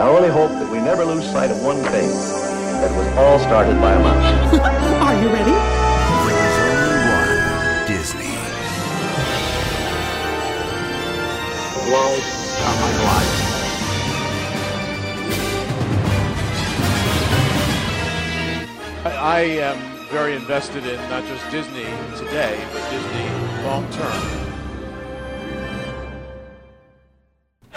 I only hope that we never lose sight of one thing that was all started by a mouse. Are you ready? There's only one Disney. Walls are my life. I I am very invested in not just Disney today, but Disney long term.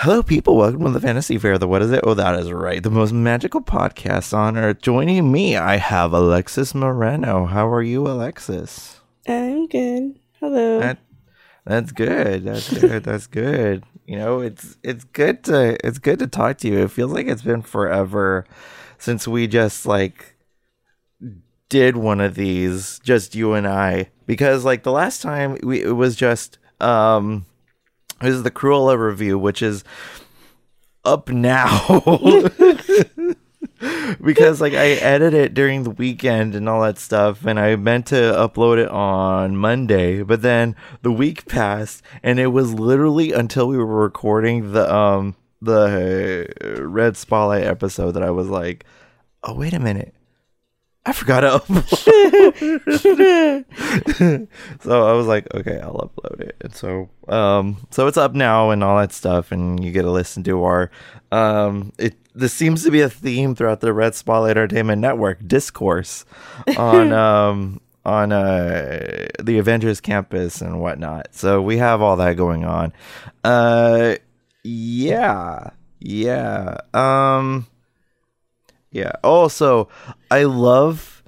Hello, people. Welcome to the Fantasy Faire. The what is it? Oh, that is right. The most magical podcast on earth. Joining me, I have Alexys Moreno. How are you, Alexys? I'm good. Hello. That, that's good. That's good. That's good. You know, it's it's good to it's good to talk to you. It feels like it's been forever since we just like did one of these, just you and I, because like the last time we it was just um is the Cruella review, which is up now. because like I edited it during the weekend and all that stuff and I meant to upload it on Monday, but then the week passed and it was literally until we were recording the um the Red Spotlight episode that I was like, "Oh, wait a minute. I forgot to upload. so I was like, okay, I'll upload it. And so um so it's up now and all that stuff and you get to listen to our um it this seems to be a theme throughout the Red Spotlight Entertainment Network discourse on um on uh the Avengers campus and whatnot. So we have all that going on. Uh yeah. Yeah. Um yeah. Also, I love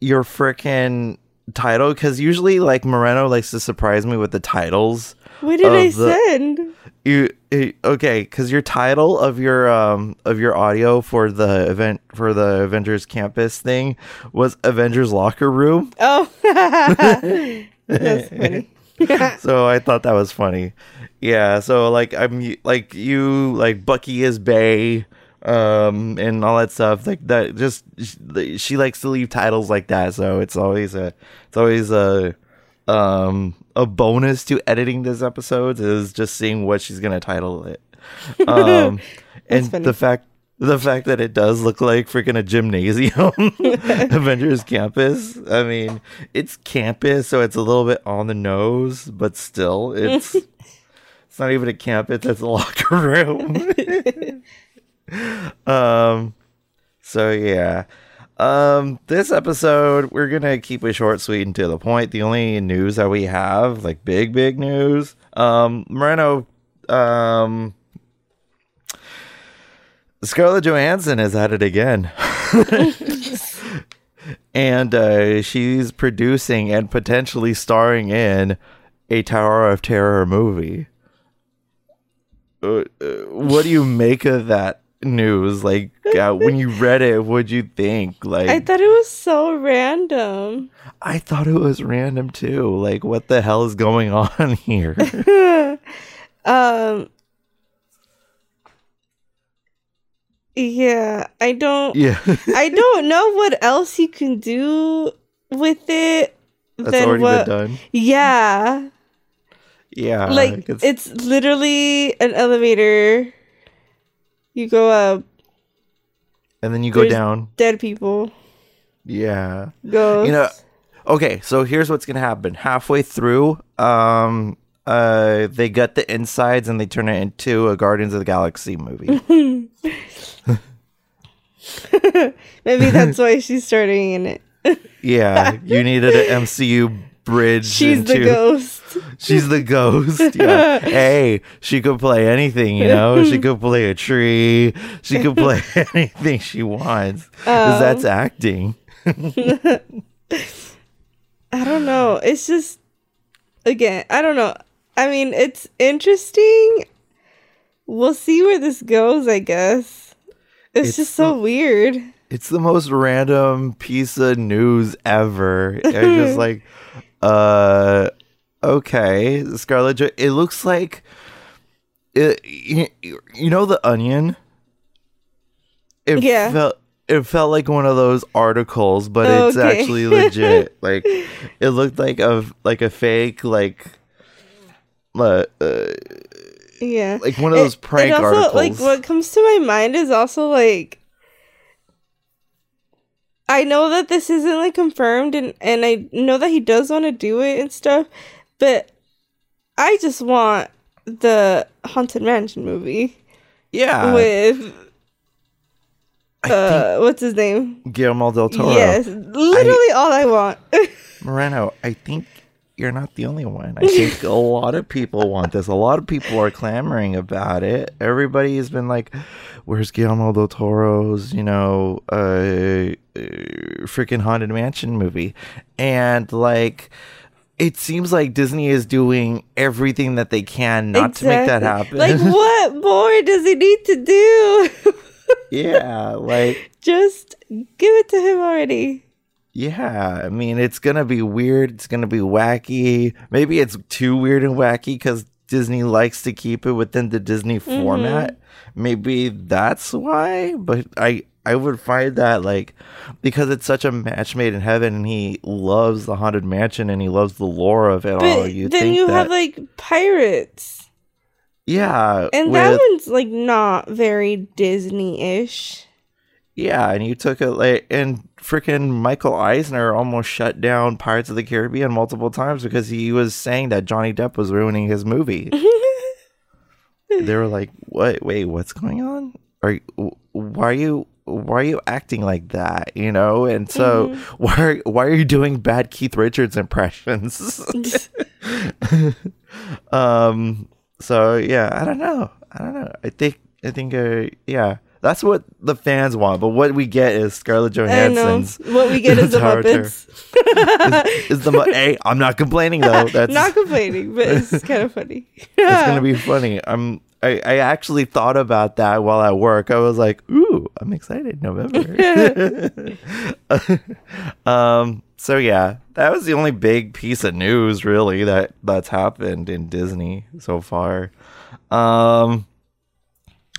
your freaking title because usually, like Moreno likes to surprise me with the titles. what did I the- send? You okay? Because your title of your um of your audio for the event for the Avengers campus thing was Avengers locker room. Oh, that's funny. so I thought that was funny. Yeah, so like I'm like you like Bucky is Bay um and all that stuff like that just she, she likes to leave titles like that so it's always a it's always a um a bonus to editing these episodes is just seeing what she's gonna title it um and funny. the fact the fact that it does look like freaking a gymnasium avengers campus i mean it's campus so it's a little bit on the nose but still it's it's not even a campus it's a locker room um so yeah. Um this episode we're gonna keep it short sweet and to the point. The only news that we have like big big news um moreno um scarlett johansson is at it again. And uh she's producing and potentially starring in a tower of terror movie. Uh, uh, what do you make of that news? Like, uh, when you read it, what'd you think? Like, I thought it was so random. I thought it was random too. Like, what the hell is going on here? Um. Yeah, I don't. yeah, I don't know what else you can do with it that's than already what. been done. Yeah, Yeah, like it's, it's literally an elevator. You go up, and then you go there's- down. dead people. Yeah, Ghosts. you know. Okay, so here's what's gonna happen. Halfway through, um, uh, they gut the insides and they turn it into a Guardians of the Galaxy movie. maybe that's why she's starting in it. yeah, you needed an MCU bridge. She's the ghost. She's the ghost. Yeah. hey, she could play anything, you know? She could play a tree. She could play anything she wants. Because oh. that's acting. I don't know. It's just again, I don't know. I mean, it's interesting. We'll see where this goes, I guess. It's, It's just so weird. It's the most random piece of news ever. I just like, uh, okay, Scarlett. Jo- it looks like, it, you, you know, the Onion. It Yeah. felt it felt like one of those articles, but it's Okay. actually legit. like, it looked like a like a fake like, uh, uh, Yeah. like one of those prank also, articles. Like what comes to my mind is also like I know that this isn't like confirmed and and I know that he does want to do it and stuff, but I just want the Haunted Mansion movie yeah, with uh what's his name? Guillermo del Toro. Yes, literally all I want. Moreno, I think you're not the only one. I think a lot of people want this. A lot of people are clamoring about it. Everybody has been like, "Where's Guillermo del Toro's, you know, uh, uh freaking haunted mansion movie?" And like, it seems like Disney is doing everything that they can not to make that happen. Like what more does he need to do? yeah, like Just give it to him already. Yeah, I mean, it's gonna be weird. It's gonna be wacky. Maybe it's too weird and wacky because Disney likes to keep it within the Disney format. Mm-hmm. Maybe that's why. But I, I would find that like because it's such a match made in heaven, and he loves the haunted mansion and he loves the lore of it all. But Oh, You then you that, have like pirates. yeah, And that one's like not very Disney ish. Yeah, and you took it like and freaking Michael Eisner almost shut down Pirates of the Caribbean multiple times because he was saying that Johnny Depp was ruining his movie. they were like, "What? Wait, what's going on? Are why are you why are you acting like that? You know?" And so why are, why are you doing bad Keith Richards impressions? um. So yeah, I don't know. I don't know. I think I think uh, yeah. That's what the fans want, but what we get is Scarlett. Johansson's What we get is the Muppets. is, is the mu- hey, I'm not complaining though. That's not complaining, but it's kind of funny. it's gonna be funny. I'm I, I actually thought about that while at work. I was like, ooh, I'm excited. November. um. So yeah, that was the only big piece of news really that that's happened in Disney so far. Um.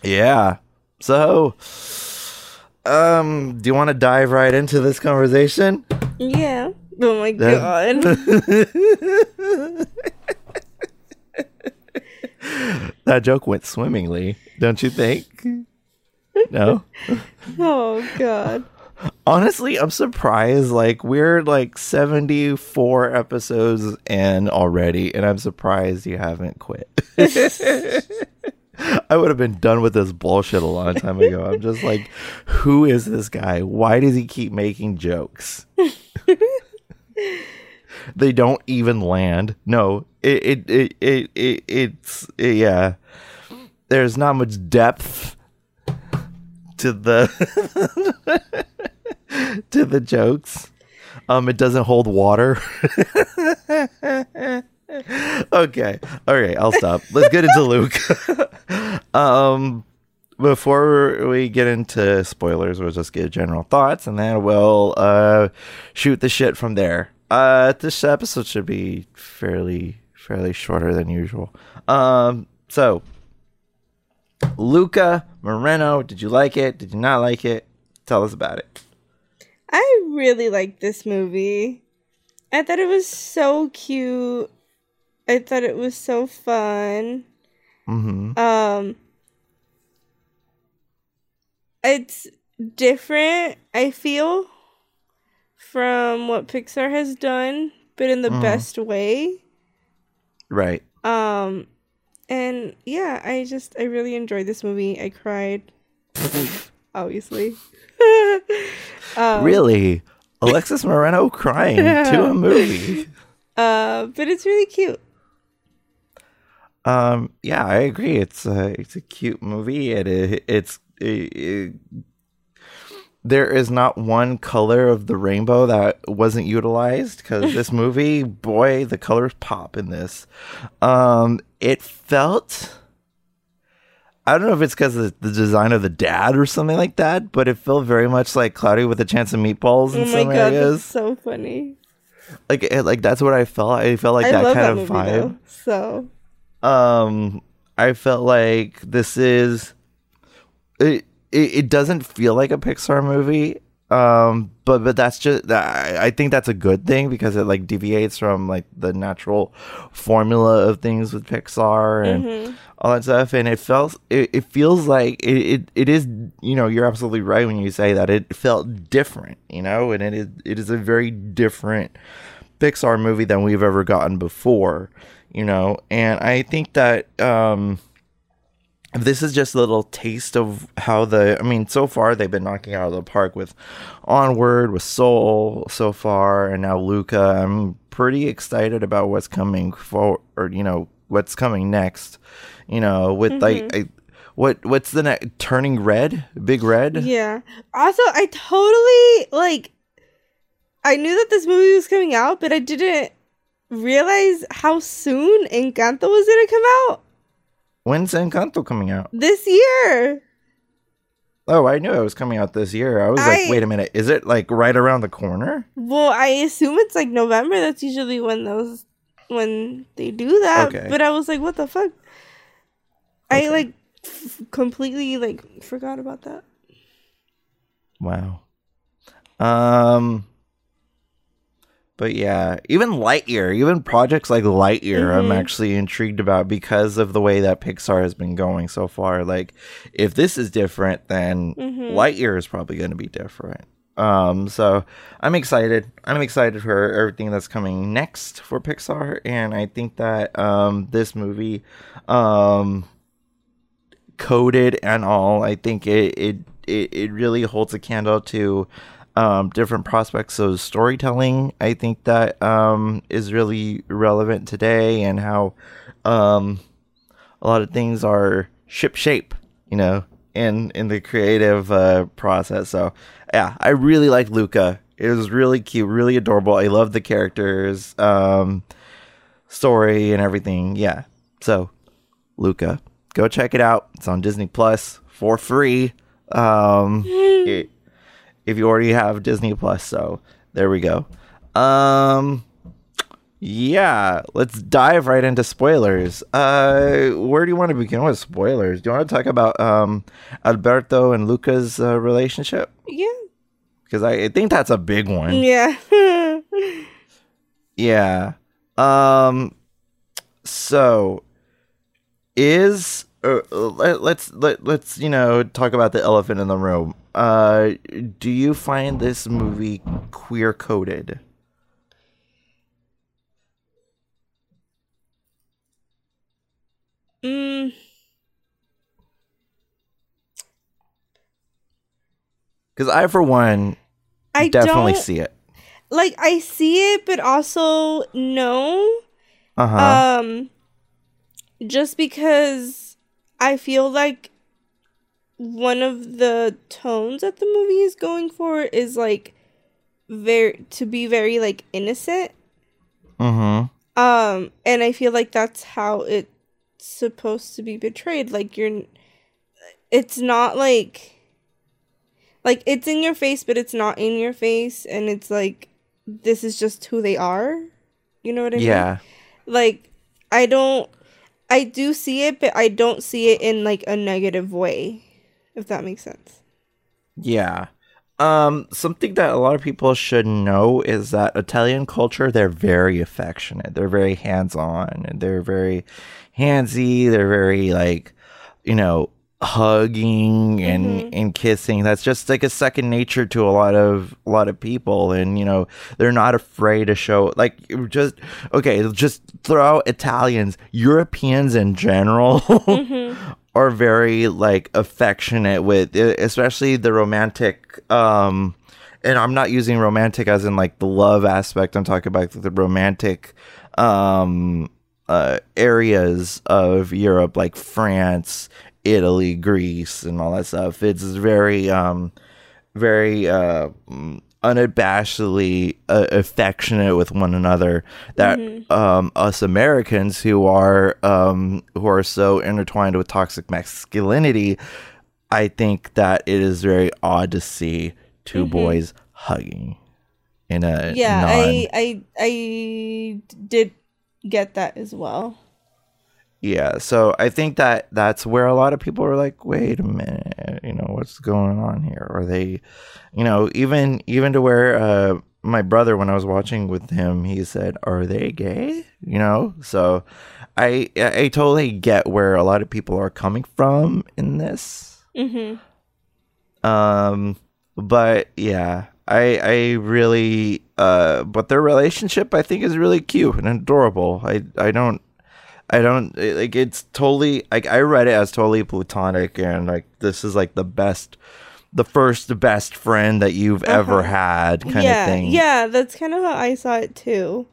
Yeah. So. Um. Do you want to dive right into this conversation? yeah. Oh my god. That joke went swimmingly, don't you think? No. oh god. Honestly, I'm surprised. Like we're like 74 episodes in already, and I'm surprised you haven't quit. I would have been done with this bullshit a long time ago. I'm just like, who is this guy? Why does he keep making jokes? they don't even land. No, it it it, it, it it's yeah. There's not much depth to the to the jokes. Um, it doesn't hold water. okay, all right, I'll stop. Let's get into Luke. um, before we get into spoilers, we'll just get general thoughts, and then we'll uh shoot the shit from there. Uh, this episode should be fairly fairly shorter than usual. Um, so Luca Moreno, did you like it? Did you not like it? Tell us about it. I really liked this movie. I thought it was so cute. I thought it was so fun. Mm-hmm. Um it's different, I feel, from what Pixar has done, but in the Mhm. best way. Right. Um and yeah, I just I really enjoyed this movie. I cried. Obviously. um, really? Alexys Moreno crying to a movie. Uh but it's really cute. Um, yeah, I agree. It's a it's a cute movie. It, it it's it, it- there is not one color of the rainbow that wasn't utilized because this movie, boy, the colors pop in this. Um, it felt. I don't know if it's because of the design of the dad or something like that, but it felt very much like Cloudy with a Chance of Meatballs in Oh some god, areas. that's so funny. Like, it, like that's what I felt. I felt like I that love kind that of movie vibe though. So um i felt like this is it, it it doesn't feel like a pixar movie Um, but but that's just I, I think that's a good thing because it like deviates from like the natural formula of things with Pixar and all that stuff. And it felt it, it feels like it, it it is you know you're absolutely right when you say that it felt different. You know, and it is it is a very different Pixar movie than we've ever gotten before. You know, and I think that um this is just a little taste of how the I mean so far they've been knocking out of the park with Onward with Soul so far and now Luca I'm pretty excited about what's coming for or you know what's coming next you know with like I, what what's the next turning red big red Yeah. Also, I totally like. I knew that this movie was coming out, but I didn't realize how soon Encanto was gonna come out when's Encanto coming out this year. oh I knew it was coming out this year I was like wait a minute is it like right around the corner Well, I assume it's like November. That's usually when those when they do that. Okay. But I was like, what the fuck? I like f- completely like forgot about that. Wow. Um but yeah, even Lightyear, even projects like Lightyear, I'm Mhm. actually intrigued about because of the way that Pixar has been going so far. Like, if this is different, then Mhm. Lightyear is probably going to be different. Um, so I'm excited. I'm excited for everything that's coming next for Pixar, and I think that um, this movie, um, coded and all, I think it it it, it really holds a candle to um, different prospects of storytelling. I think that um, is really relevant today, and how um, a lot of things are ship shape, you know, in in the creative uh, process. So yeah, I really like Luca. It was really cute, really adorable. I love the characters, um, story, and everything. Yeah, so Luca, go check it out. It's on Disney Plus for free. Um, it- if you already have Disney Plus, so there we go. Um, yeah, let's dive right into spoilers. Uh, where do you want to begin with spoilers? Do you want to talk about um Alberto and Luca's uh, relationship? Yeah. Because I, I think that's a big one. Yeah. Yeah. Um. So, is uh, let, let's let let's you know talk about the elephant in the room. Uh, do you find this movie queer coded? mm, Because I, for one, I definitely see it. like. I see it, but also no. Uh huh. Um, just because I feel like one of the tones that the movie is going for is like very to be very like innocent. mm-hmm. Um, and I feel like that's how it's supposed to be portrayed. Like you're, it's not like, like it's in your face, but it's not in your face, and it's like this is just who they are. You know what I mean? Yeah. like i don't i do see it but i don't see it in like a negative way if that makes sense Yeah. Um, something that a lot of people should know is that Italian culture, they're very affectionate. They're very hands on and they're very handsy. They're very like, you know, hugging and, and kissing. That's just like a second nature to a lot of a lot of people. And, you know, they're not afraid to show like just okay, just throw out Italians, Europeans in general are very like affectionate with especially the romantic um and I'm not using romantic as in like the love aspect. I'm talking about the romantic um uh areas of Europe like France, Italy, Greece and all that stuff. It's very um very uh unabashedly uh, affectionate with one another that um us Americans who are um who are so intertwined with toxic masculinity I think that it is very odd to see 2 boys hugging in a yeah non- i i i did get that as well yeah so i think that that's where a lot of people are like wait a minute you know what's going on here? Or they you know even even to where uh my brother when i was watching with him he said are they gay? You know so i i totally get where a lot of people are coming from in this. Mm-hmm. um but yeah i i really uh but their relationship i think is really cute and adorable. I i don't i don't eh, like it's totally like i read it as totally platonic and like this is like the best the first best friend that you've ever Uh-huh. had kind yeah, of thing yeah, that's kind of how I saw it too.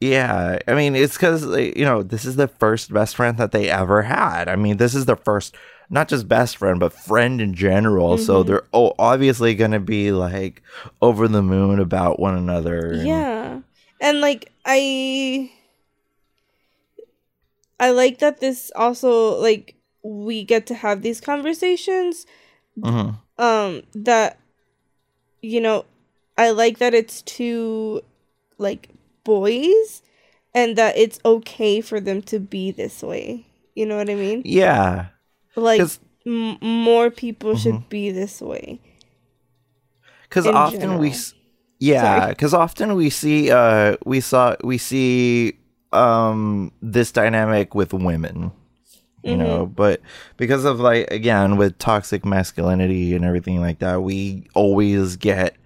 Yeah, I mean, it's because you know this is the first best friend that they ever had. I mean, this is the first, not just best friend, but friend in general. So Mm-hmm. they're oh, obviously gonna be like over the moon about one another. and- Yeah. And like I I like that this also like we get to have these conversations Mhm. um that you know I like that it's two like boys and that it's okay for them to be this way. You know what I mean? yeah, Like m- more people Mm-hmm. should be this way. because often general. we, s- yeah, because often we see, uh, we saw, we see, um, this dynamic with women. you know Mm-hmm. but because of like again with toxic masculinity and everything like that we always get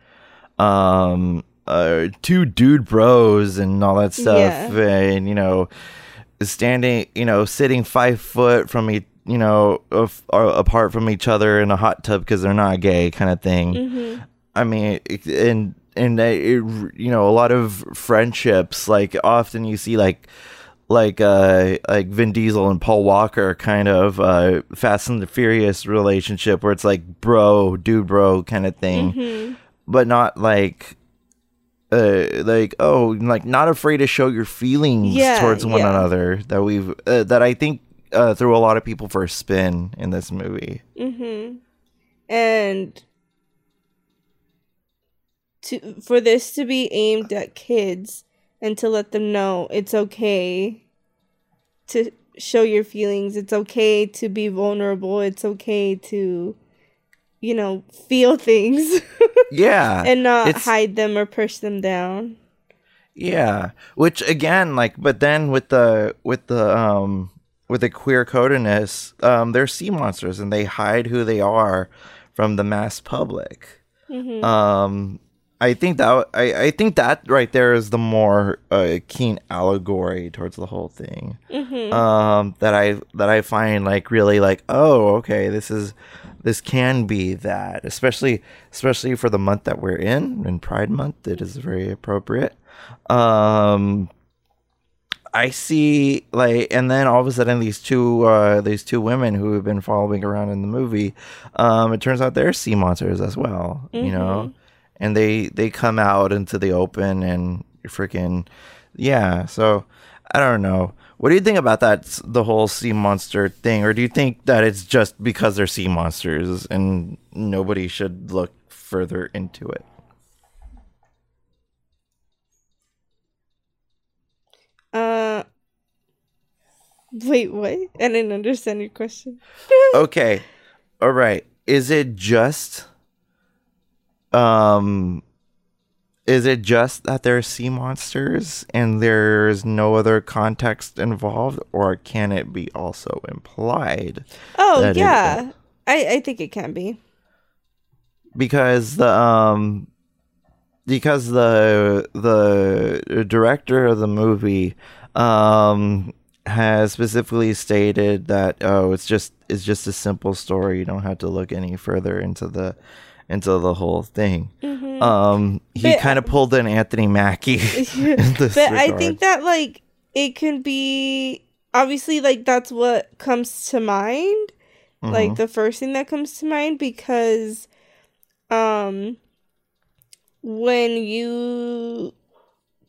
um uh two dude bros and all that stuff Yeah. and you know standing you know sitting five foot from each you know of, or apart from each other in a hot tub because they're not gay kind of thing Mm-hmm. I mean, it- and it, you know, a lot of friendships. Like often you see like like uh like Vin Diesel and Paul Walker kind of uh Fast and the Furious relationship where it's like bro, dude, bro kind of thing, Mm-hmm. but not like. Uh, like oh, like not afraid to show your feelings Yeah, towards one yeah. another. That we've uh, that I think uh, threw a lot of people for a spin in this movie. Mm-hmm. And to for this to be aimed at kids and to let them know it's okay to show your feelings, it's okay to be vulnerable, it's okay to you know, feel things Yeah, and not it's- hide them or push them down. Yeah, which again, like, but then with the with the um with the queer codedness, um, they're sea monsters and they hide who they are from the mass public. Um, I think that I I think that right there is the more uh, keen allegory towards the whole thing. Um, that I that I find like really like oh okay this is this can be that especially especially for the month that we're in in Pride Month it is very appropriate. Um i see like and then all of a sudden these two uh these two women who have been following around in the movie um it turns out they're sea monsters as well you know and they they come out into the open and you're freaking yeah so i don't know what do you think about that the whole sea monster thing or do you think that it's just because they're sea monsters and nobody should look further into it Uh Wait, what? I didn't understand your question. okay all right is it just um is it just that they're sea monsters and there's no other context involved or can it be also implied Oh yeah. I, I think it can be. because the um because the the director of the movie um has specifically stated that oh it's just it's just a simple story you don't have to look any further into the into the whole thing um he kind of pulled an anthony mackie but I think that like it can be obviously like that's what comes to mind. Mm-hmm. Like the first thing that comes to mind because um when you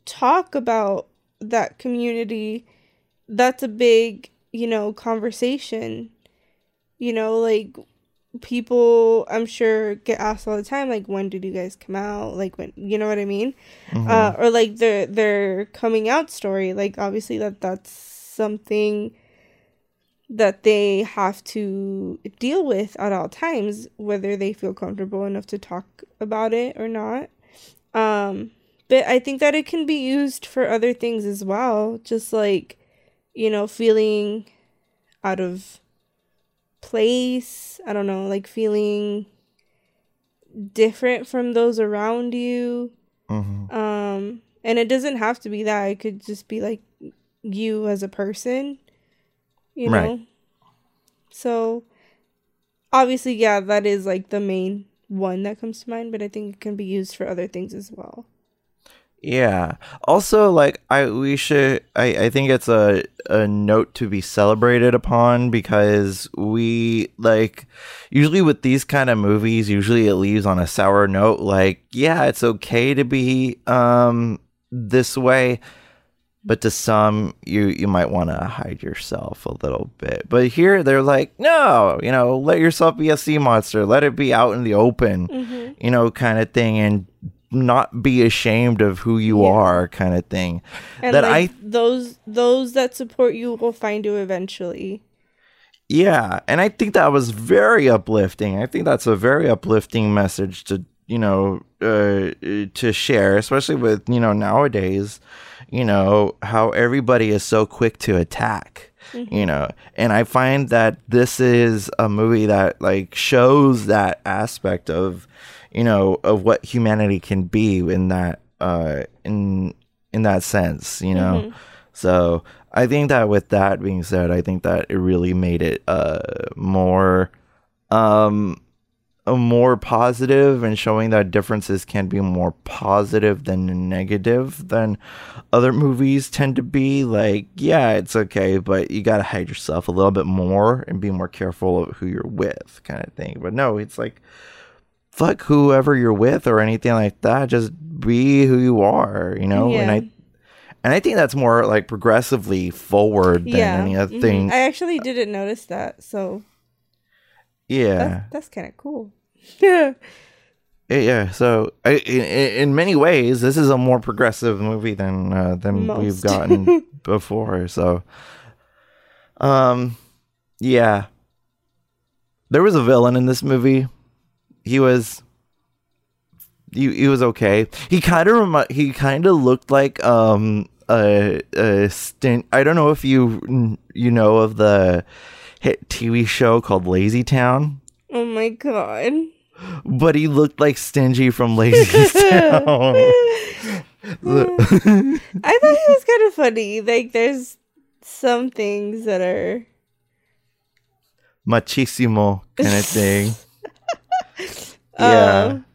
talk about that community that's a big, you know, conversation. You know, like people I'm sure get asked all the time like when did you guys come out? Like when you know what I mean? Mm-hmm. uh, or like their their coming out story. Like obviously that that's something that they have to deal with at all times, whether they feel comfortable enough to talk about it or not. Um, but I think that it can be used for other things as well, just like, you know, feeling out of place. I don't know, like feeling different from those around you. Mm-hmm. Um, and it doesn't have to be that. It could just be like you as a person, you know? Right. So, obviously, yeah, that is like the main one that comes to mind, but I think it can be used for other things as well. Yeah. Also, like I, we should. I, I think it's a a note to be celebrated upon because we like usually with these kind of movies. Usually, it leaves on a sour note. Like, yeah, it's okay to be um this way, but to some, you you might want to hide yourself a little bit. But here, they're like, no, you know, let yourself be a sea monster. Let it be out in the open, you know, kind of thing, and not be ashamed of who you Yeah. are kind of thing And that like i those those that support you will find you eventually. yeah and i think that was very uplifting i think that's a very uplifting message to you know uh, to share especially with you know nowadays you know how everybody is so quick to attack you know and i find that this is a movie that like shows that aspect of you know of what humanity can be in that uh in in that sense you know? So i think that with that being said i think that it really made it uh more um a more positive and showing that differences can be more positive than negative than other movies tend to be. Like yeah it's okay but you got to hide yourself a little bit more and be more careful of who you're with kind of thing. But no it's like fuck whoever you're with or anything like that just be who you are you know and i and i think that's more like progressively forward than yeah. any other mhm. thing I actually didn't notice that, so yeah that's, that's kind of cool. Yeah. Yeah, yeah. So, I, in, in many ways, this is a more progressive movie than uh, than we've gotten before. So, um, yeah, there was a villain in this movie. He was, he, he was okay. He kind of remi- he kind of looked like um a a stint. I don't know if you you know of the hit TV show called Lazy Town Oh my god. but he looked like Stingy from Lazy Town. I thought he was kind of funny. Like, there's some things that are. Machisimo kind of thing. yeah. Um,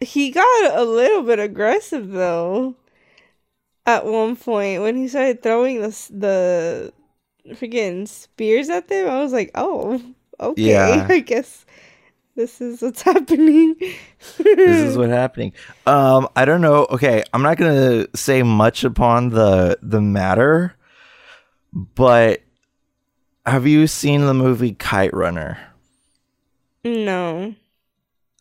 he got a little bit aggressive though. At one point, when he started throwing the the freaking spears at them, I was like, "Oh, okay. Yeah. I guess this is what's happening." this is what's happening. Um, I don't know. Okay, I'm not gonna say much upon the the matter, but have you seen the movie Kite Runner? No,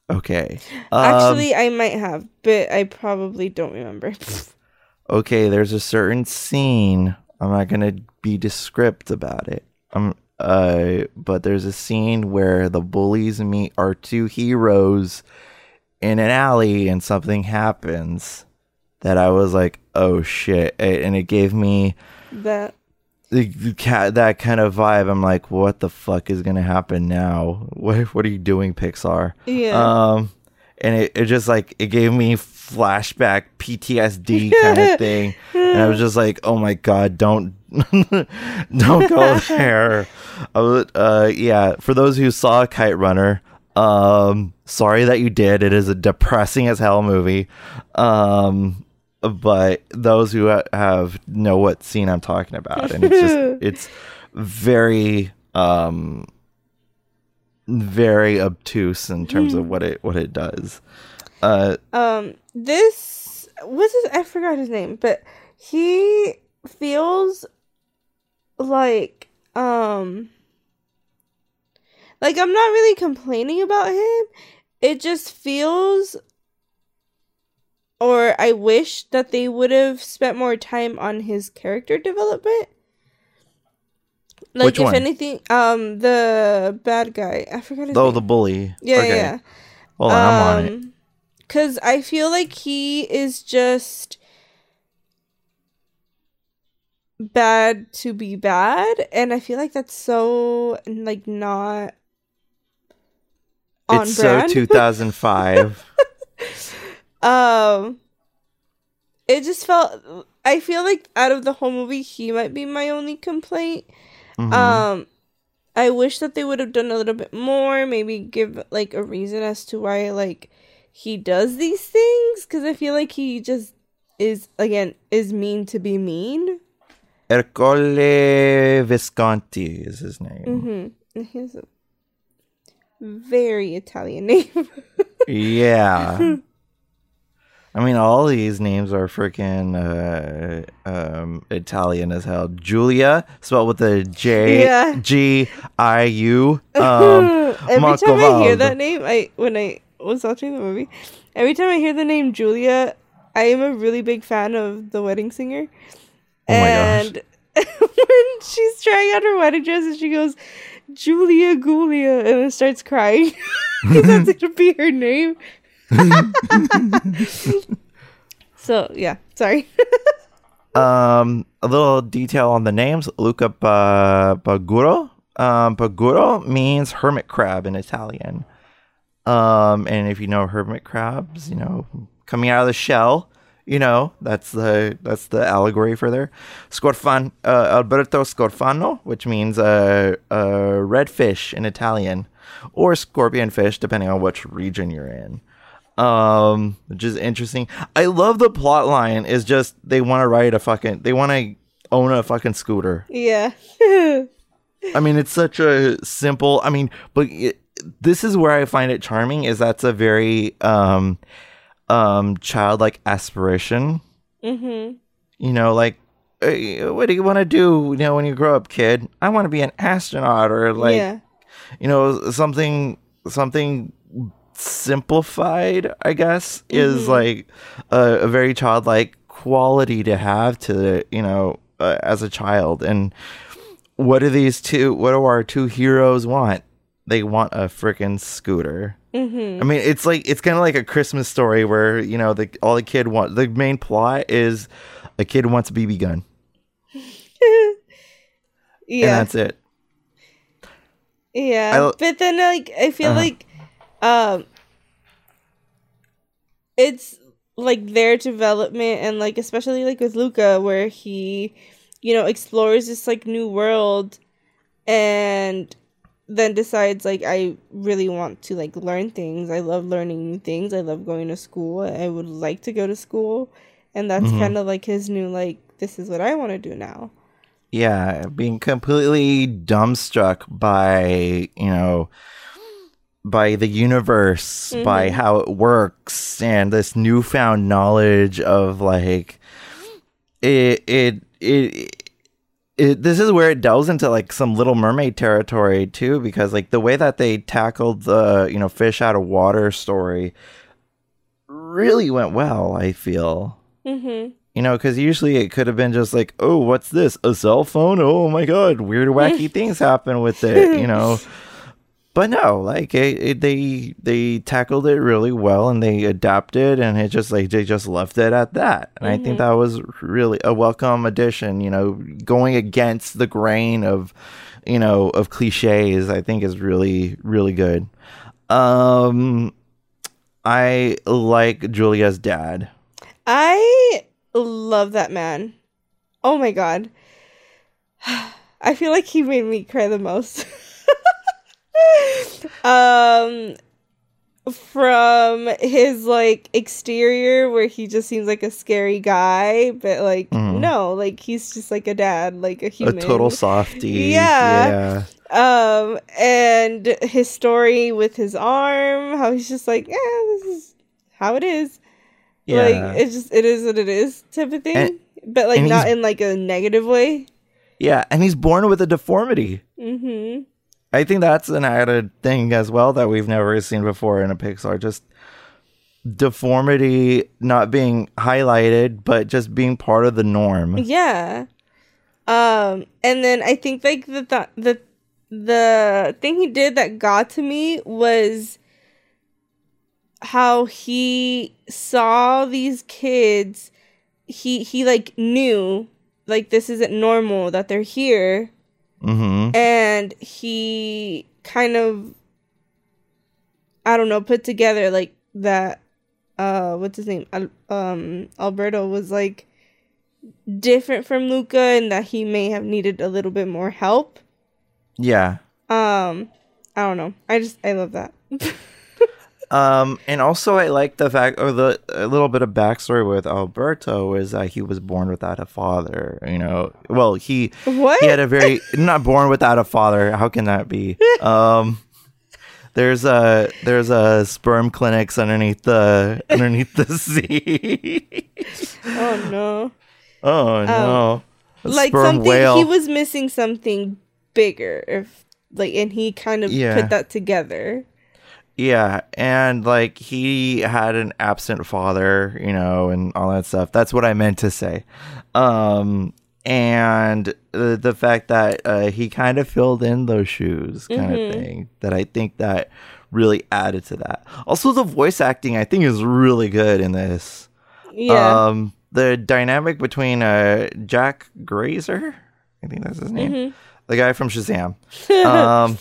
Okay. Um, actually, I might have, but I probably don't remember. okay, there's a certain scene. I'm not gonna be descript about it. Um, uh, but there's a scene where the bullies meet our two heroes in an alley, and something happens that I was like, "Oh shit!" And it gave me that the, the ca- that kind of vibe. I'm like, "What the fuck is gonna happen now? What What are you doing, Pixar?" yeah. Um, and it, it just like it gave me flashback PTSD kind of thing, and I was just like, oh my god, don't don't go there. I would, uh, yeah. For those who saw Kite Runner, um, sorry that you did. It is a depressing as hell movie. Um, but those who have know what scene I'm talking about, and it's just it's very um very obtuse in terms of what it what it does. Uh, um this what's his i forgot his name but he feels like um like i'm not really complaining about him. It just feels or i wish that they would have spent more time on his character development Like Which if one? anything, um, the bad guy. I forgot his Oh, name. the bully. yeah, Okay. yeah. Hold on, I'm on it. Because I feel like he is just bad to be bad, and I feel like that's so like not on It's brand. so 2005. um, it just felt. I feel like out of the whole movie, he might be my only complaint. Mhm. Um, I wish that they would have done a little bit more. Maybe give like a reason as to why like he does these things. Because I feel like he just is again is mean to be mean. Ercole Visconti is his name. Mm-hmm. He has a very Italian name. Yeah. I mean, all these names are freaking uh, um, Italian as hell. Giulia, spelled with a J Yeah. G I U. Um, every Marco time I hear that name, I when I was watching the movie, every time I hear the name Julia, I am a really big fan of The Wedding Singer. Oh my gosh. and when she's trying on her wedding dress and she goes, Julia Gulia, and then starts crying because that's gonna be her name. so yeah, sorry. Um, a little detail on the names. Luca Paguro. Um, Paguro means hermit crab in Italian. Um, and if you know hermit crabs, you know, coming out of the shell, you know, that's the that's the allegory for there. Scorfan uh, Alberto Scorfano, which means uh, uh, red fish in Italian, or scorpion fish, depending on which region you're in um which is interesting i love the plot line is just they want to ride a fucking they want to own a fucking scooter yeah. i mean it's such a simple i mean but it, this is where i find it charming is that's a very um um childlike aspiration mm-hmm. you know like "Hey, what do you want to do you know when you grow up kid i want to be an astronaut or like yeah. you know something something simplified i guess is like a, a very childlike quality to have to you know uh, as a child and what do these two what do our two heroes want they want a freaking scooter Mm-hmm. i mean it's like it's kind of like a christmas story where you know the all the kid want the main plot is a kid wants a bb gun and Yeah. that's it Yeah, I but then like I feel Uh-huh. like um it's like their development and like especially like with Luca where he you know explores this like new world and then decides like I really want to like learn things. I love learning new things. I love going to school. I would like to go to school and that's Mm-hmm. kind of like his new like this is what I want to do now. yeah being completely dumbstruck by you know by the universe by how it works and this newfound knowledge of like it it it, it this is where it delves into like some little mermaid territory too because like the way that they tackled the you know fish out of water story really went well i feel Mhm. you know, because usually it could have been just like, oh, what's this? A cell phone? Oh my god, weird, wacky things happen with it, you know. But no, like it, it, they they tackled it really well and they adapted and it just like they just left it at that. And I think that was really a welcome addition. You know, going against the grain of you know of cliches. I think is really really good. Um, I like Giulia's dad. I love that man. Oh my god. I feel like he made me cry the most. um from his like exterior where he just seems like a scary guy, but like Mhm. no, like he's just like a dad, like a human. a total softy. Yeah. Um and his story with his arm, how he's just like, yeah, this is how it is. Yeah. Like it's just it is what it is type of thing. And- but like not in like a negative way. yeah. And he's born with a deformity. Mm-hmm. I think that's an added thing as well that we've never seen before in a Pixar. Just deformity not being highlighted, but just being part of the norm. Yeah. Um, and then I think like the th- the the thing he did that got to me was how he saw these kids. He he like knew like this isn't normal that they're here, Mm-hmm. and he kind of I don't know put together like that. Uh, what's his name? Um, Alberto was like different from Luca and that he may have needed a little bit more help. Yeah. Um, I don't know. I just I love that. Um, and also I like the fact, or the a little bit of backstory with Alberto is that he was born without a father. You know, well he What? he had a very not born without a father. How can that be? Um, there's a there's a sperm clinics underneath the underneath the sea. oh no. oh no, A like something whale. he was missing something bigger if like and he kind of Yeah. put that together. Yeah, and like he had an absent father, you know, and all that stuff. That's what I meant to say. Um and the, the fact that uh, he kind of filled in those shoes kind of thing that I think that really added to that. Also the voice acting I think is really good in this. Yeah. Um the dynamic between uh Jack Grazer, I think that's his name. Mm-hmm. The guy from Shazam. Um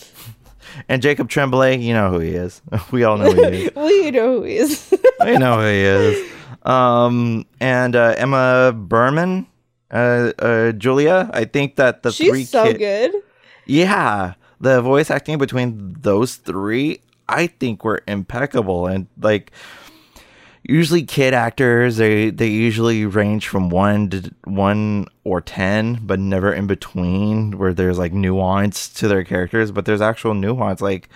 and Jacob Tremblay, you know who he is. We all know who he is. we know who he is. we know who he is. Um, and uh, Emma Berman, uh, uh, Giulia. I think that the three She's so kid- good. Yeah, the voice acting between those three, I think, were impeccable. And like, usually kid actors, they they usually range from one to one or ten, but never in between, where there's like nuance to their characters. But there's actual nuance. Like,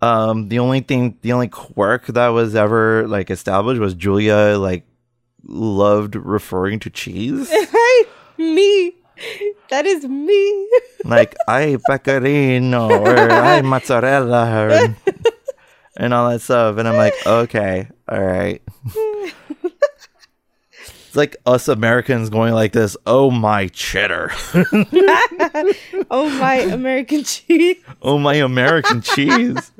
um, the only thing, the only quirk that was ever like established was Giulia like loved referring to cheese. Hey, me. That is me. like I pecorino or I mozzarella or, and all that stuff. And I'm like, okay, all right. it's like us Americans going like this. Oh my cheddar. oh my American cheese. oh my American cheese.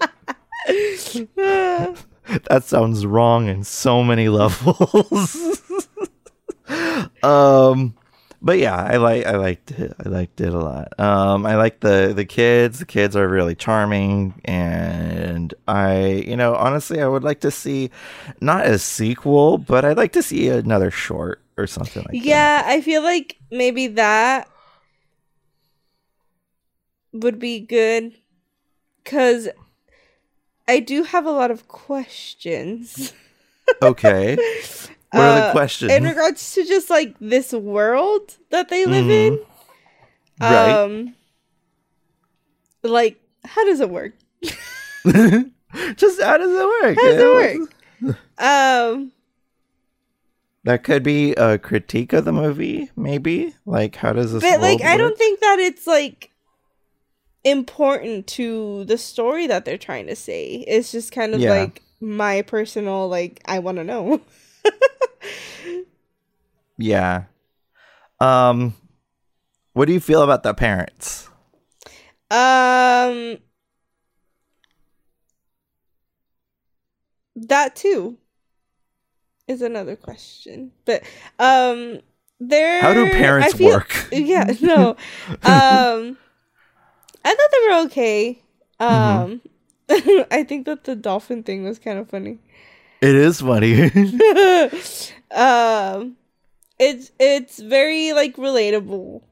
that sounds wrong in so many levels. um but yeah, I like I liked it. I liked it a lot. Um I like the the kids. The kids are really charming and I, you know, honestly I would like to see not a sequel, but I'd like to see another short or something like that. Yeah, I feel like maybe that would be good cuz I do have a lot of questions. Okay. What are the Uh, questions? In regards to just like this world that they live in. Mm-hmm. Right. Um like how does it work? Just how does it work? How does it work? Um That could be a critique of the movie, maybe. Like, how does this? but like world I don't think that it's like important to the story that they're trying to say. It's just kind of Yeah. like my personal like I want to know. Yeah. Um, what do you feel about the parents? Um that too is another question. But um there How do parents feel- work? Yeah, no. Um I thought they were okay. Mm-hmm. Um I think that the dolphin thing was kind of funny. It is funny. um it's it's very like relatable.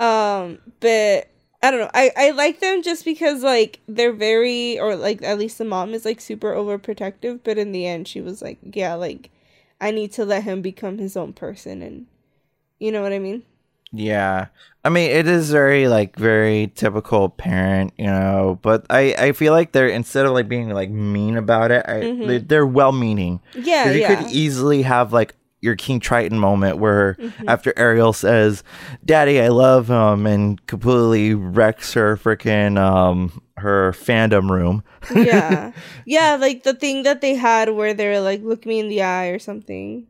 Um but i don't know. I i like them just because like they're very or like at least the mom is like super overprotective. But in the end she was like yeah like i need to let him become his own person. And you know what i mean yeah. I mean, it is very like very typical parent, you know. But I I feel like they're instead of like being like mean about it, I, they, they're well meaning. Yeah, you yeah could easily have like your King Triton moment where Mm-hmm. after Ariel says, "Daddy, I love him," and completely wrecks her freaking um her fandom room. yeah yeah like the thing that they had where they're like look me in the eye or something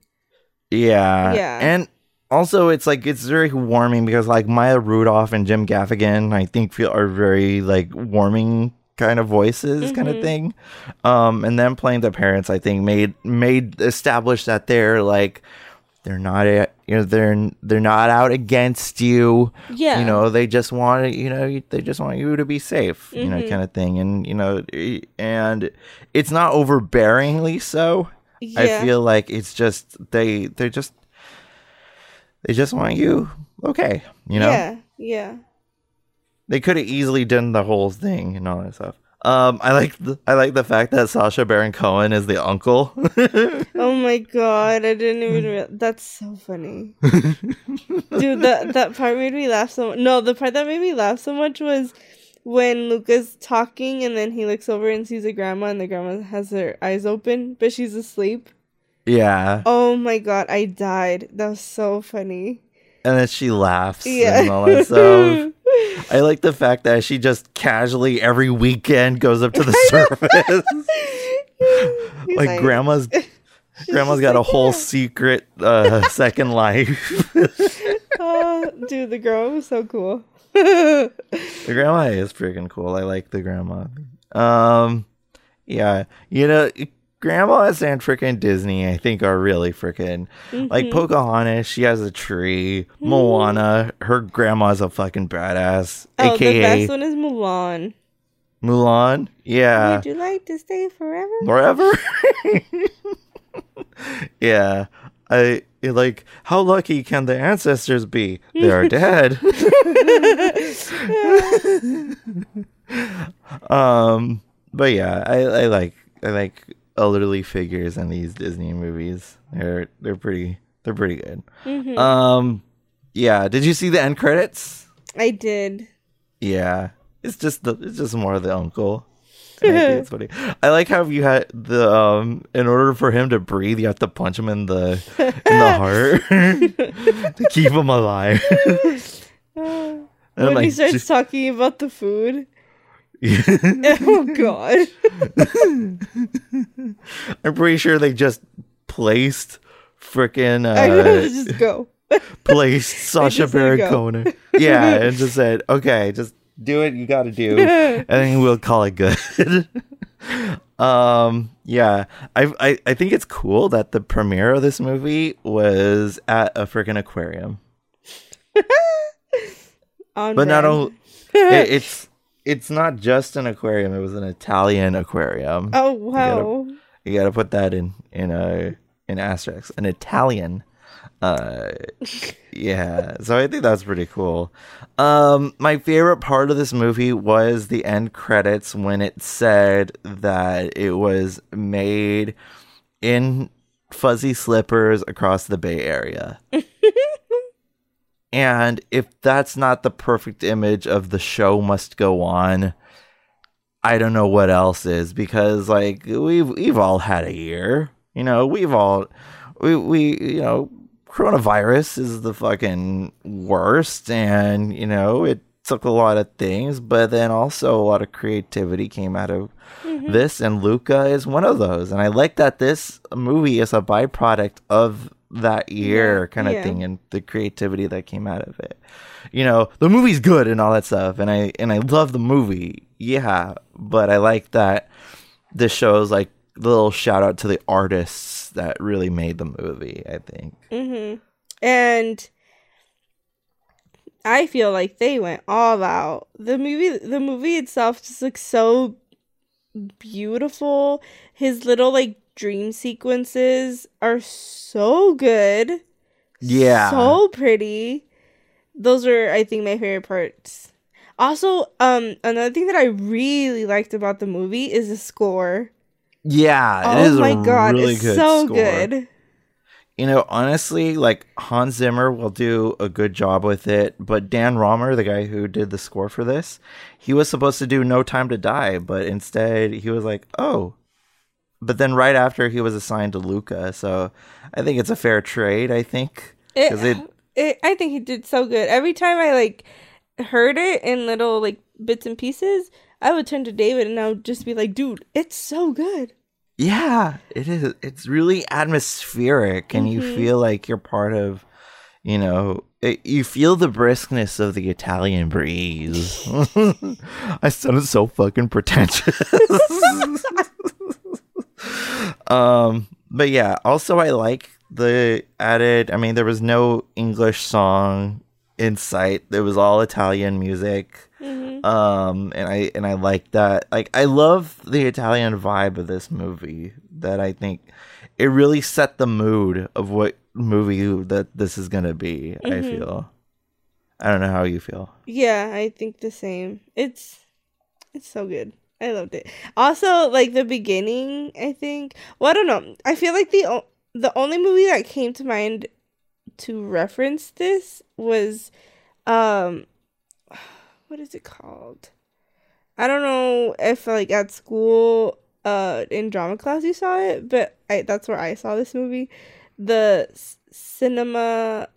Yeah. Yeah. And also it's like it's very warming because like Maya Rudolph and Jim Gaffigan I think feel are very like warming kind of voices kind of thing. Um and then playing the parents I think made made established that they're like they're not a, you know they're they're not out against you. Yeah. You know, they just want you know, they just want you to be safe, you Mm-hmm. know, kind of thing and you know and it's not overbearingly so. I feel like it's just they they're just they just want you okay, you know. Yeah. Yeah. They could have easily done the whole thing and all that stuff. Um, I like the, I like the fact that Sacha Baron Cohen is the uncle. Oh my god, I didn't even. That's so funny, dude. That that part made me laugh so. No, the part that made me laugh so much was when Luca's talking and then he looks over and sees a grandma and the grandma has her eyes open but she's asleep. Yeah, Oh my god, I died. That was so funny. and then she laughs Yeah. and all that stuff. I like the fact that she just casually every weekend goes up to the surface. Like, grandma's grandma's got a whole "Yeah." secret uh second life. Oh, dude, the girl was so cool. The grandma is freaking cool. I like the grandma. Um, yeah, you know, grandmas and freaking Disney, I think, are really freaking like Mm-hmm. Pocahontas. She has a tree. Moana, her grandma's a fucking badass. oh, the best one is Mulan. Mulan. Yeah, Would you like to stay forever? forever. yeah, I like. How lucky can the ancestors be? They are dead. um, but yeah, I, I like I like elderly figures in these Disney movies. They're they're pretty they're pretty good. Mm-hmm. Um, yeah. Did you see the end credits? I did. Yeah, it's just the it's just more of the uncle. I think it's funny. I like how you had the um in order for him to breathe, you have to punch him in the in the heart to keep him alive. And I'm he starts just- talking about the food. oh god. I'm pretty sure they just placed freaking I know uh, just go. placed Sacha Baron. Cohen. Yeah, and just said, okay, just do it. you got to do, and then we'll call it good. um, yeah, I, I I think it's cool that the premiere of this movie was at a freaking aquarium, but not only it, it's it's not just an aquarium; it was an Italian aquarium. Oh wow. You got to put that in in a in asterisks. An Italian. Uh, yeah. So I think that's pretty cool. Um, my favorite part of this movie was the end credits when it said that it was made in fuzzy slippers across the Bay Area. and if that's not the perfect image of the show must go on, I don't know what else is because like we've we've all had a year. You know, we've all we we you know, coronavirus is the fucking worst and you know, it took a lot of things, but then also a lot of creativity came out of this and Luca is one of those. And I like that this movie is a byproduct of that year kind of yeah. thing and the creativity that came out of it. You know, the movie's good and all that stuff and I and I love the movie. Yeah, but I like that this shows like the little shout out to the artists that really made the movie, I think. Mm-hmm. And I feel like they went all out. The movie the movie itself just looks so beautiful. His little like dream sequences are so good. Yeah. So pretty. Those are I think my favorite parts. Also, um another thing that I really liked about the movie is the score. Yeah, oh is my god, really it's good so score. good. You know, honestly, like Hans Zimmer will do a good job with it, but Dan Romer, the guy who did the score for this, he was supposed to do No Time to Die, but instead he was like, "Oh." But then right after he was assigned to Luca, so I think it's a fair trade, I think. It, it- it, I think he did so good. Every time I like heard it in little like bits and pieces, I would turn to David and I would just be like, "Dude, it's so good." Yeah, it is. It's really atmospheric, and you Mhm. feel like you're part of, you know, it, you feel the briskness of the Italian breeze. I sounded so fucking pretentious. um, but yeah, also I like the added. I mean, there was no English song in sight. It was all Italian music. Um, and I and I like that. Like, I love the Italian vibe of this movie. That I think it really set the mood of what movie that this is gonna be. I feel. I don't know how you feel. Yeah, I think the same. It's it's so good. I loved it. Also, like the beginning, I think. Well, I don't know. I feel like the o- the only movie that came to mind to reference this was um what is it called? I don't know if like at school uh in drama class you saw it, but I that's where I saw this movie. The s- cinema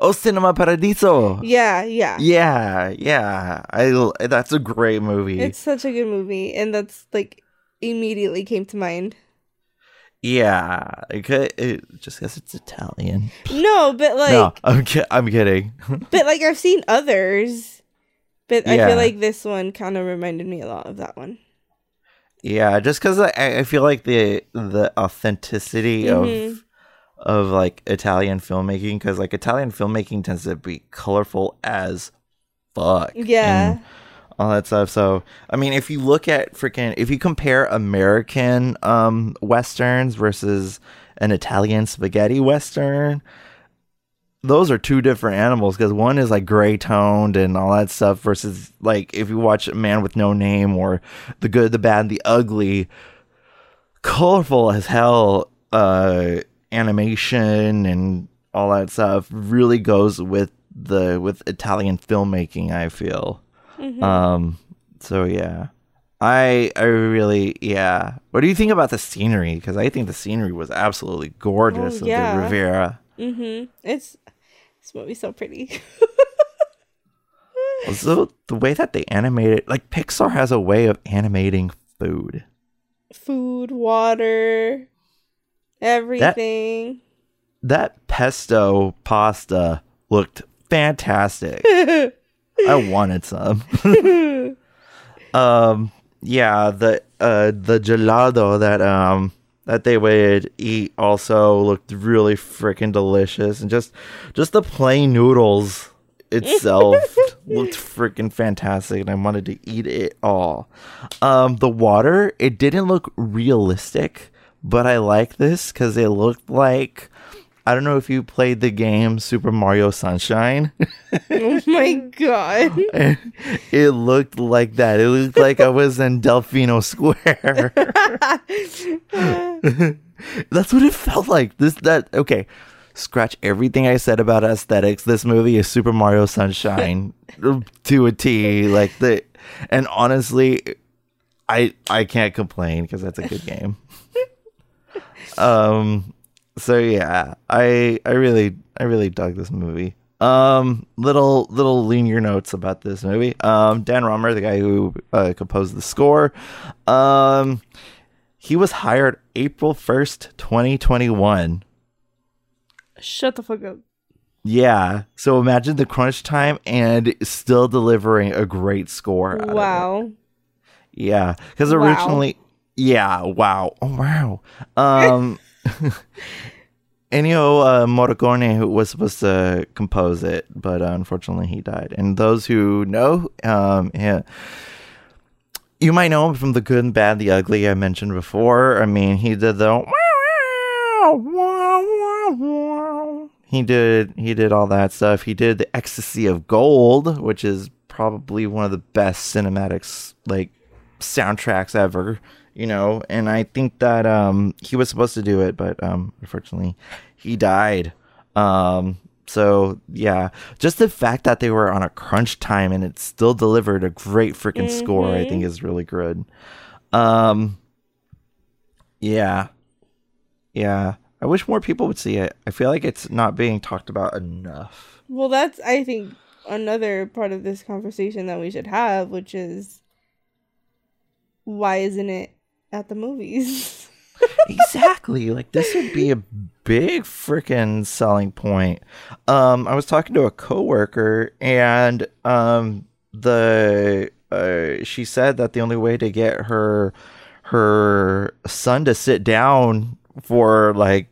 Oh, Cinema Paradiso. Yeah, yeah. Yeah, yeah. I that's a great movie. It's such a good movie, and that's like immediately came to mind. Yeah, it, could- it just because it's Italian. No, but like, no, I'm ki- I'm kidding. but like I've seen others, but I Yeah. feel like this one kind of reminded me a lot of that one. yeah, just because I, I feel like the the authenticity Mhm. of of like Italian filmmaking, because like Italian filmmaking tends to be colorful as fuck. Yeah. and all that stuff. So, I mean, if you look at freaking, if you compare American um westerns versus an Italian spaghetti western, those are two different animals because one is like gray toned and all that stuff versus like if you watch a man with no name or the good the bad the ugly colorful as hell uh animation and all that stuff really goes with the with italian filmmaking i feel um so yeah i i really yeah what do you think about the scenery because i think the scenery was absolutely gorgeous Oh, of yeah. the riviera Mm-hmm. It's this movie's so pretty. Also, the way that they animated, like Pixar has a way of animating food. Food, water, everything. That pesto pasta looked fantastic. I wanted some. um, yeah, the uh the gelato that um that they would eat also looked really freaking delicious, and just just the plain noodles itself looked freaking fantastic, and I wanted to eat it all. Um, the water it didn't look realistic, but I like this because it looked like. I don't know if you played the game Super Mario Sunshine. oh my god. it looked like that. It looked like I was in Delfino Square. That's what it felt like. This that okay. Scratch everything I said about aesthetics. This movie is Super Mario Sunshine to a T. Like the and honestly, I I can't complain because that's a good game. um so yeah, I I really I really dug this movie. Um, little little linear notes about this movie. Um, Dan Romer, the guy who uh, composed the score, um, he was hired April first, twenty twenty one. Shut the fuck up. Yeah, so imagine the crunch time and still delivering a great score. out of it. Wow. Yeah, because Wow. originally, yeah, wow, oh wow. Um, Ennio uh, Morricone who was supposed to compose it, but uh, unfortunately he died. And those who know, um, yeah, you might know him from the good and bad, the ugly I mentioned before. I mean, he did the he did he did all that stuff. He did the Ecstasy of Gold, which is probably one of the best cinematics like soundtracks ever, you know. And I think that um he was supposed to do it, but um unfortunately he died. Um so yeah, just the fact that they were on a crunch time and it still delivered a great freaking score, I think is really good. Um yeah. Yeah. I wish more people would see it. I feel like it's not being talked about enough. Well, that's I think another part of this conversation that we should have, which is why isn't it at the movies? exactly. Like this would be a big freaking selling point. Um, I was talking to a coworker, and um, the uh, she said that the only way to get her her son to sit down for like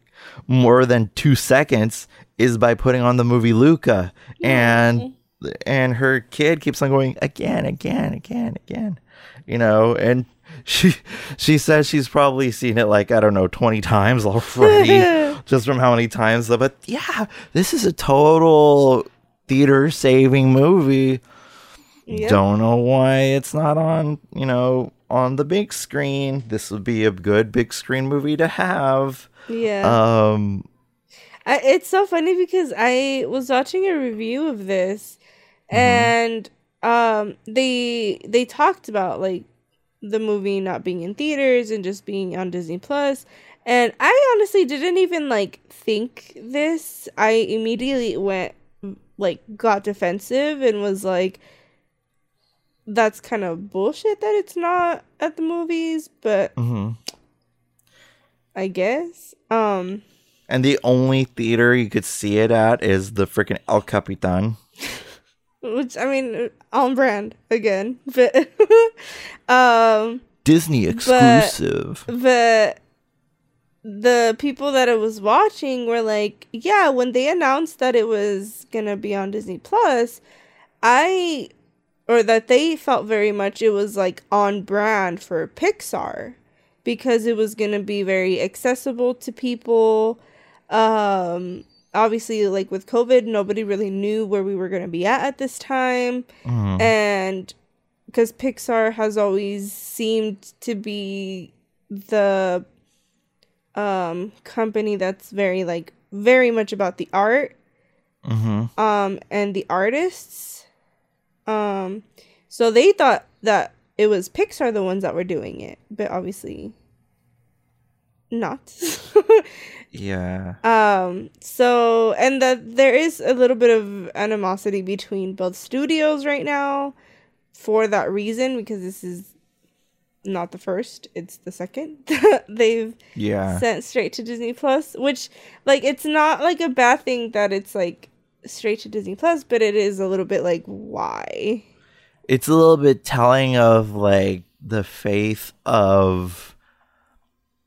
more than two seconds is by putting on the movie Luca, and and her kid keeps on going again, again, again, again, you know, and she she says she's probably seen it like I don't know twenty times already, just from how many times. But yeah, this is a total theater saving movie. Yep. Don't know why it's not on, you know, on the big screen. This would be a good big screen movie to have. Yeah. Um, I, it's so funny because I was watching a review of this and um they they talked about like the movie not being in theaters and just being on Disney Plus and I honestly didn't even like think this. I immediately went like got defensive and was like that's kind of bullshit that it's not at the movies, but mhm. I guess um And the only theater you could see it at is the freaking El Capitan. which I mean on brand again, but um Disney exclusive. but the people that I was watching were like, yeah, when they announced that it was gonna be on Disney Plus, I or that they felt very much it was like on brand for Pixar because it was gonna be very accessible to people. Um obviously like with COVID nobody really knew where we were gonna be at at this time Mhm. and because Pixar has always seemed to be the um company that's very like very much about the art Mhm. um and the artists um so they thought that it was Pixar the ones that were doing it but obviously not Yeah. um so and that there is a little bit of animosity between both studios right now for that reason because this is not the first it's the second that they've Yeah. sent straight to disney plus which like it's not like a bad thing that it's like straight to disney plus but it is a little bit like why It's a little bit telling of like the faith of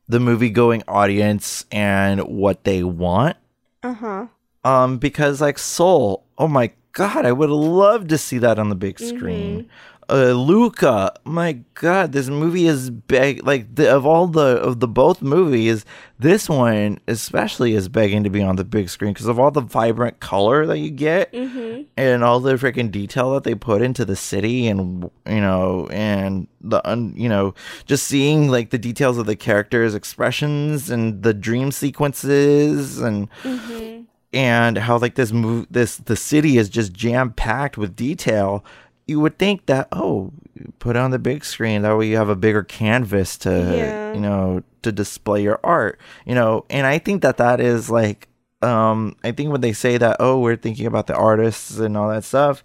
the movie going audience and what they want. uh-huh Um, because like Soul, oh my god, I would love to see that on the big screen. Uh, Luca, my god, this movie is big. Like the, of all the of the both movies, this one especially is begging to be on the big screen because of all the vibrant color that you get mm-hmm. and all the freaking detail that they put into the city and you know and the un, you know just seeing like the details of the characters expressions and the dream sequences and mm-hmm. and how like this move this the city is just jam packed with detail you would think that oh put it on the big screen that way you have a bigger canvas to Yeah. you know to display your art you know? And i think that that is like um i think when they say that oh we're thinking about the artists and all that stuff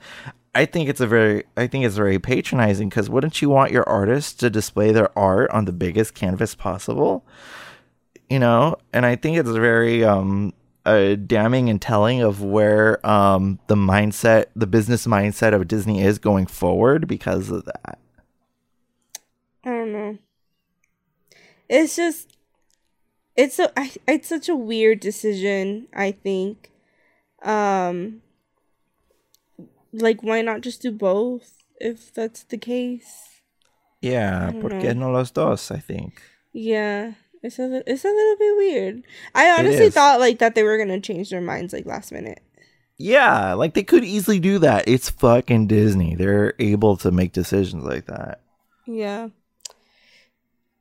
i think it's a very i think it's very patronizing because wouldn't you want your artists to display their art on the biggest canvas possible? You know? And i think it's very um uh, damning and telling of where um the mindset the business mindset of disney is going forward because of that I don't know. It's just it's a I, it's such a weird decision, I think. Um like why not just do both if that's the case? yeah porque know. no los dos i think Yeah. It's a it's a little bit weird. I honestly thought like that they were going to change their minds like last minute. yeah like they could easily do that it's fucking disney they're able to make decisions like that Yeah.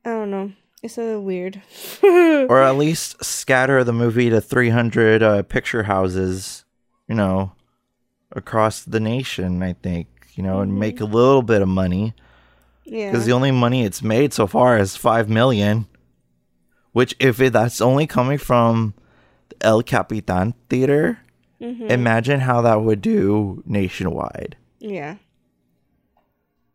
I don't know. It's a little weird. or at least scatter the movie to 300 uh, picture houses you know across the nation i think you know and make a little bit of money yeah. because the only money it's made so far is five million. Which, if it, that's only coming from the El Capitan Theater, Mhm. imagine how that would do nationwide. yeah.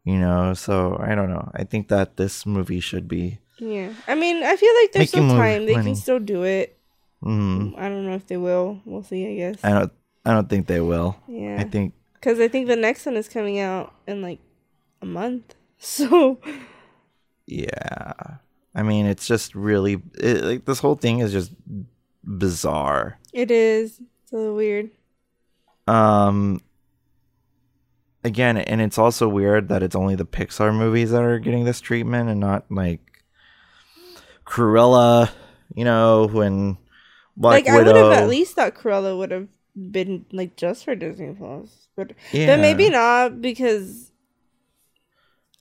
You know, so I don't know. I think that this movie should be Yeah. I mean, I feel like there's still time. They money. can still do it. Mm, I don't know if they will. We'll see, I guess. I don't. I don't think they will. Yeah. I think. Because I think the next one is coming out in like a month. So, Yeah. I mean, it's just really it, like this whole thing is just bizarre. it is. It's a little weird. Um. Again, and it's also weird that it's only the Pixar movies that are getting this treatment, and not like Cruella, you know, when Black like, I would have at least thought Cruella would have been like just for Disney Plus. But, yeah. but maybe not because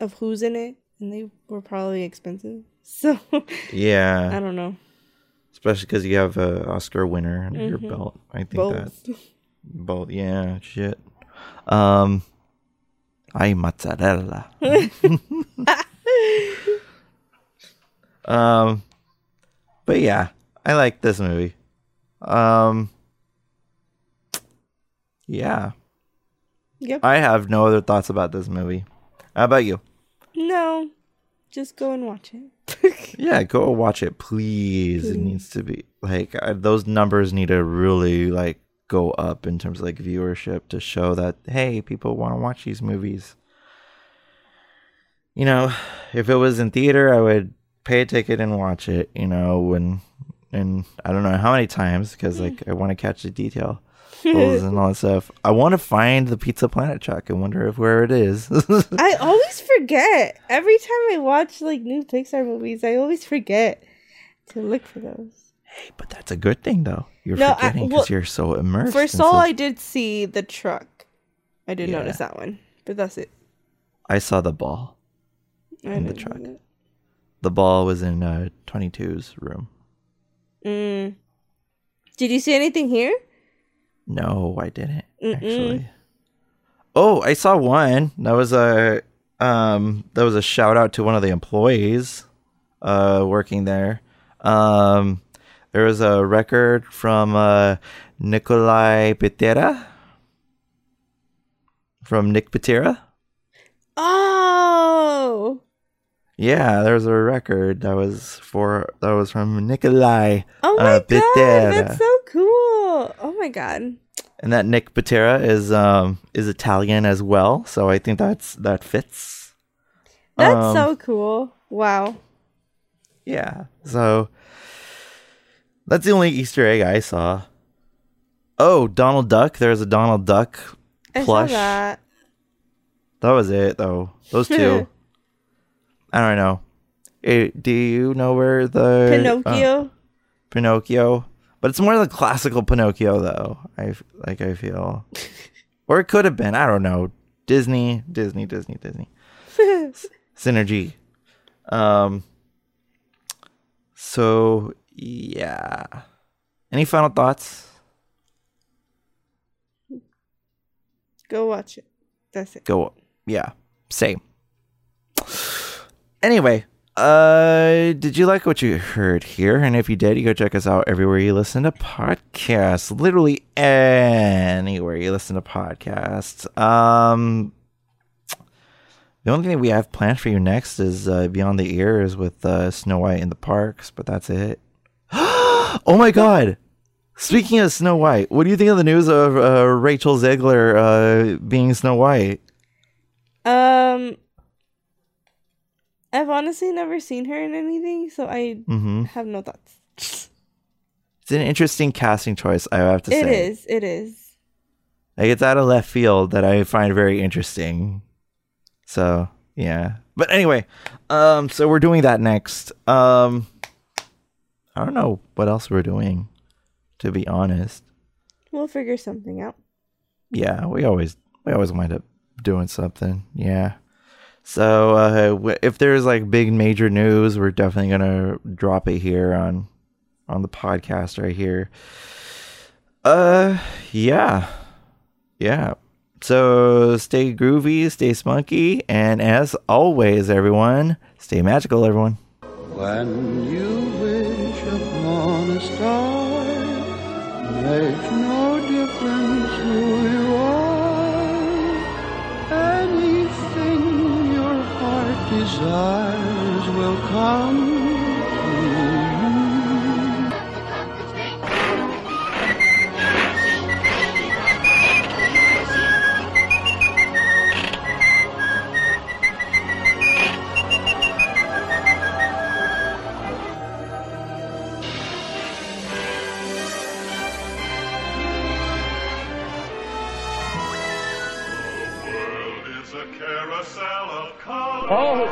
of who's in it. And they were probably expensive. So, yeah, I don't know. especially because you have a Oscar winner under your Mhm. belt. I think that Both. both. Yeah, shit. Um. Ay mozzarella. um. But yeah, I like this movie. Um. Yeah, Yep. I have no other thoughts about this movie. How about you? no. Just go and watch it. Yeah, go watch it, please. It needs to be like uh, those numbers need to really like go up in terms of like viewership to show that hey, people want to watch these movies. You know, if it was in theater, I would pay a ticket and watch it. You know, and and I don't know how many times because like I want to catch the detail. And all that stuff. I want to find the Pizza Planet truck. I wonder if where it is. I always forget. Every time I watch like new Pixar movies, I always forget to look for those. Hey, but that's a good thing, though. You're No, forgetting because well, you're so immersed. For in Soul, such- I did see the truck. I did Yeah. notice that one, but that's it. I saw the ball. I In the truck. The ball was in uh, 22's room. Mm. Did you see anything here? No, I didn't Mm-mm. actually. Oh, I saw one. That was a um that was a shout out to one of the employees uh working there. Um there was a record from uh Nikolai Pitera from Nick Pitera. Oh, Yeah, there was a record that was for that was from Nikolai oh my Uh, god, Pitera. that's so cool! Oh my god, and that Nick Pitera is um is Italian as well, so I think that's that fits. that's Um, so cool! Wow. yeah. So that's the only Easter egg I saw. Oh, Donald Duck. There's a Donald Duck I plush. saw that. That was it though. Those two. I don't know. Eh, do you know where the uh, Pinocchio. But it's more the classical Pinocchio though. I like I feel, or it could have been. I don't know. Disney, Disney, Disney, Disney. Synergy. Um. So yeah. Any final thoughts? Go watch it. That's it. Go. Yeah. Same. Anyway, uh, did you like what you heard here? And if you did, you go check us out everywhere you listen to podcasts. Literally anywhere you listen to podcasts. Um, the only thing we have planned for you next is uh, Beyond the Ears with uh, Snow White in the parks, but that's it. oh my god! Speaking of Snow White, what do you think of the news of uh, Rachel Zegler uh, being Snow White? Um, I've honestly never seen her in anything, so I Mm-hmm. have no thoughts. It's an interesting casting choice, I have to It say. It is. It is. Like it's out of left field that I find very interesting. So yeah. But anyway, um, so we're doing that next. Um, I don't know what else we're doing, to be honest. We'll figure something out. Yeah, we always we always wind up doing something. Yeah. So uh, if there's like big major news, we're definitely gonna drop it here on on the podcast right here. Uh, yeah, yeah. So stay groovy, stay spunky, and as always, everyone, stay magical, everyone. When you wish upon a star, makes no you are. Anything your heart desires will come a carousel of color. All who come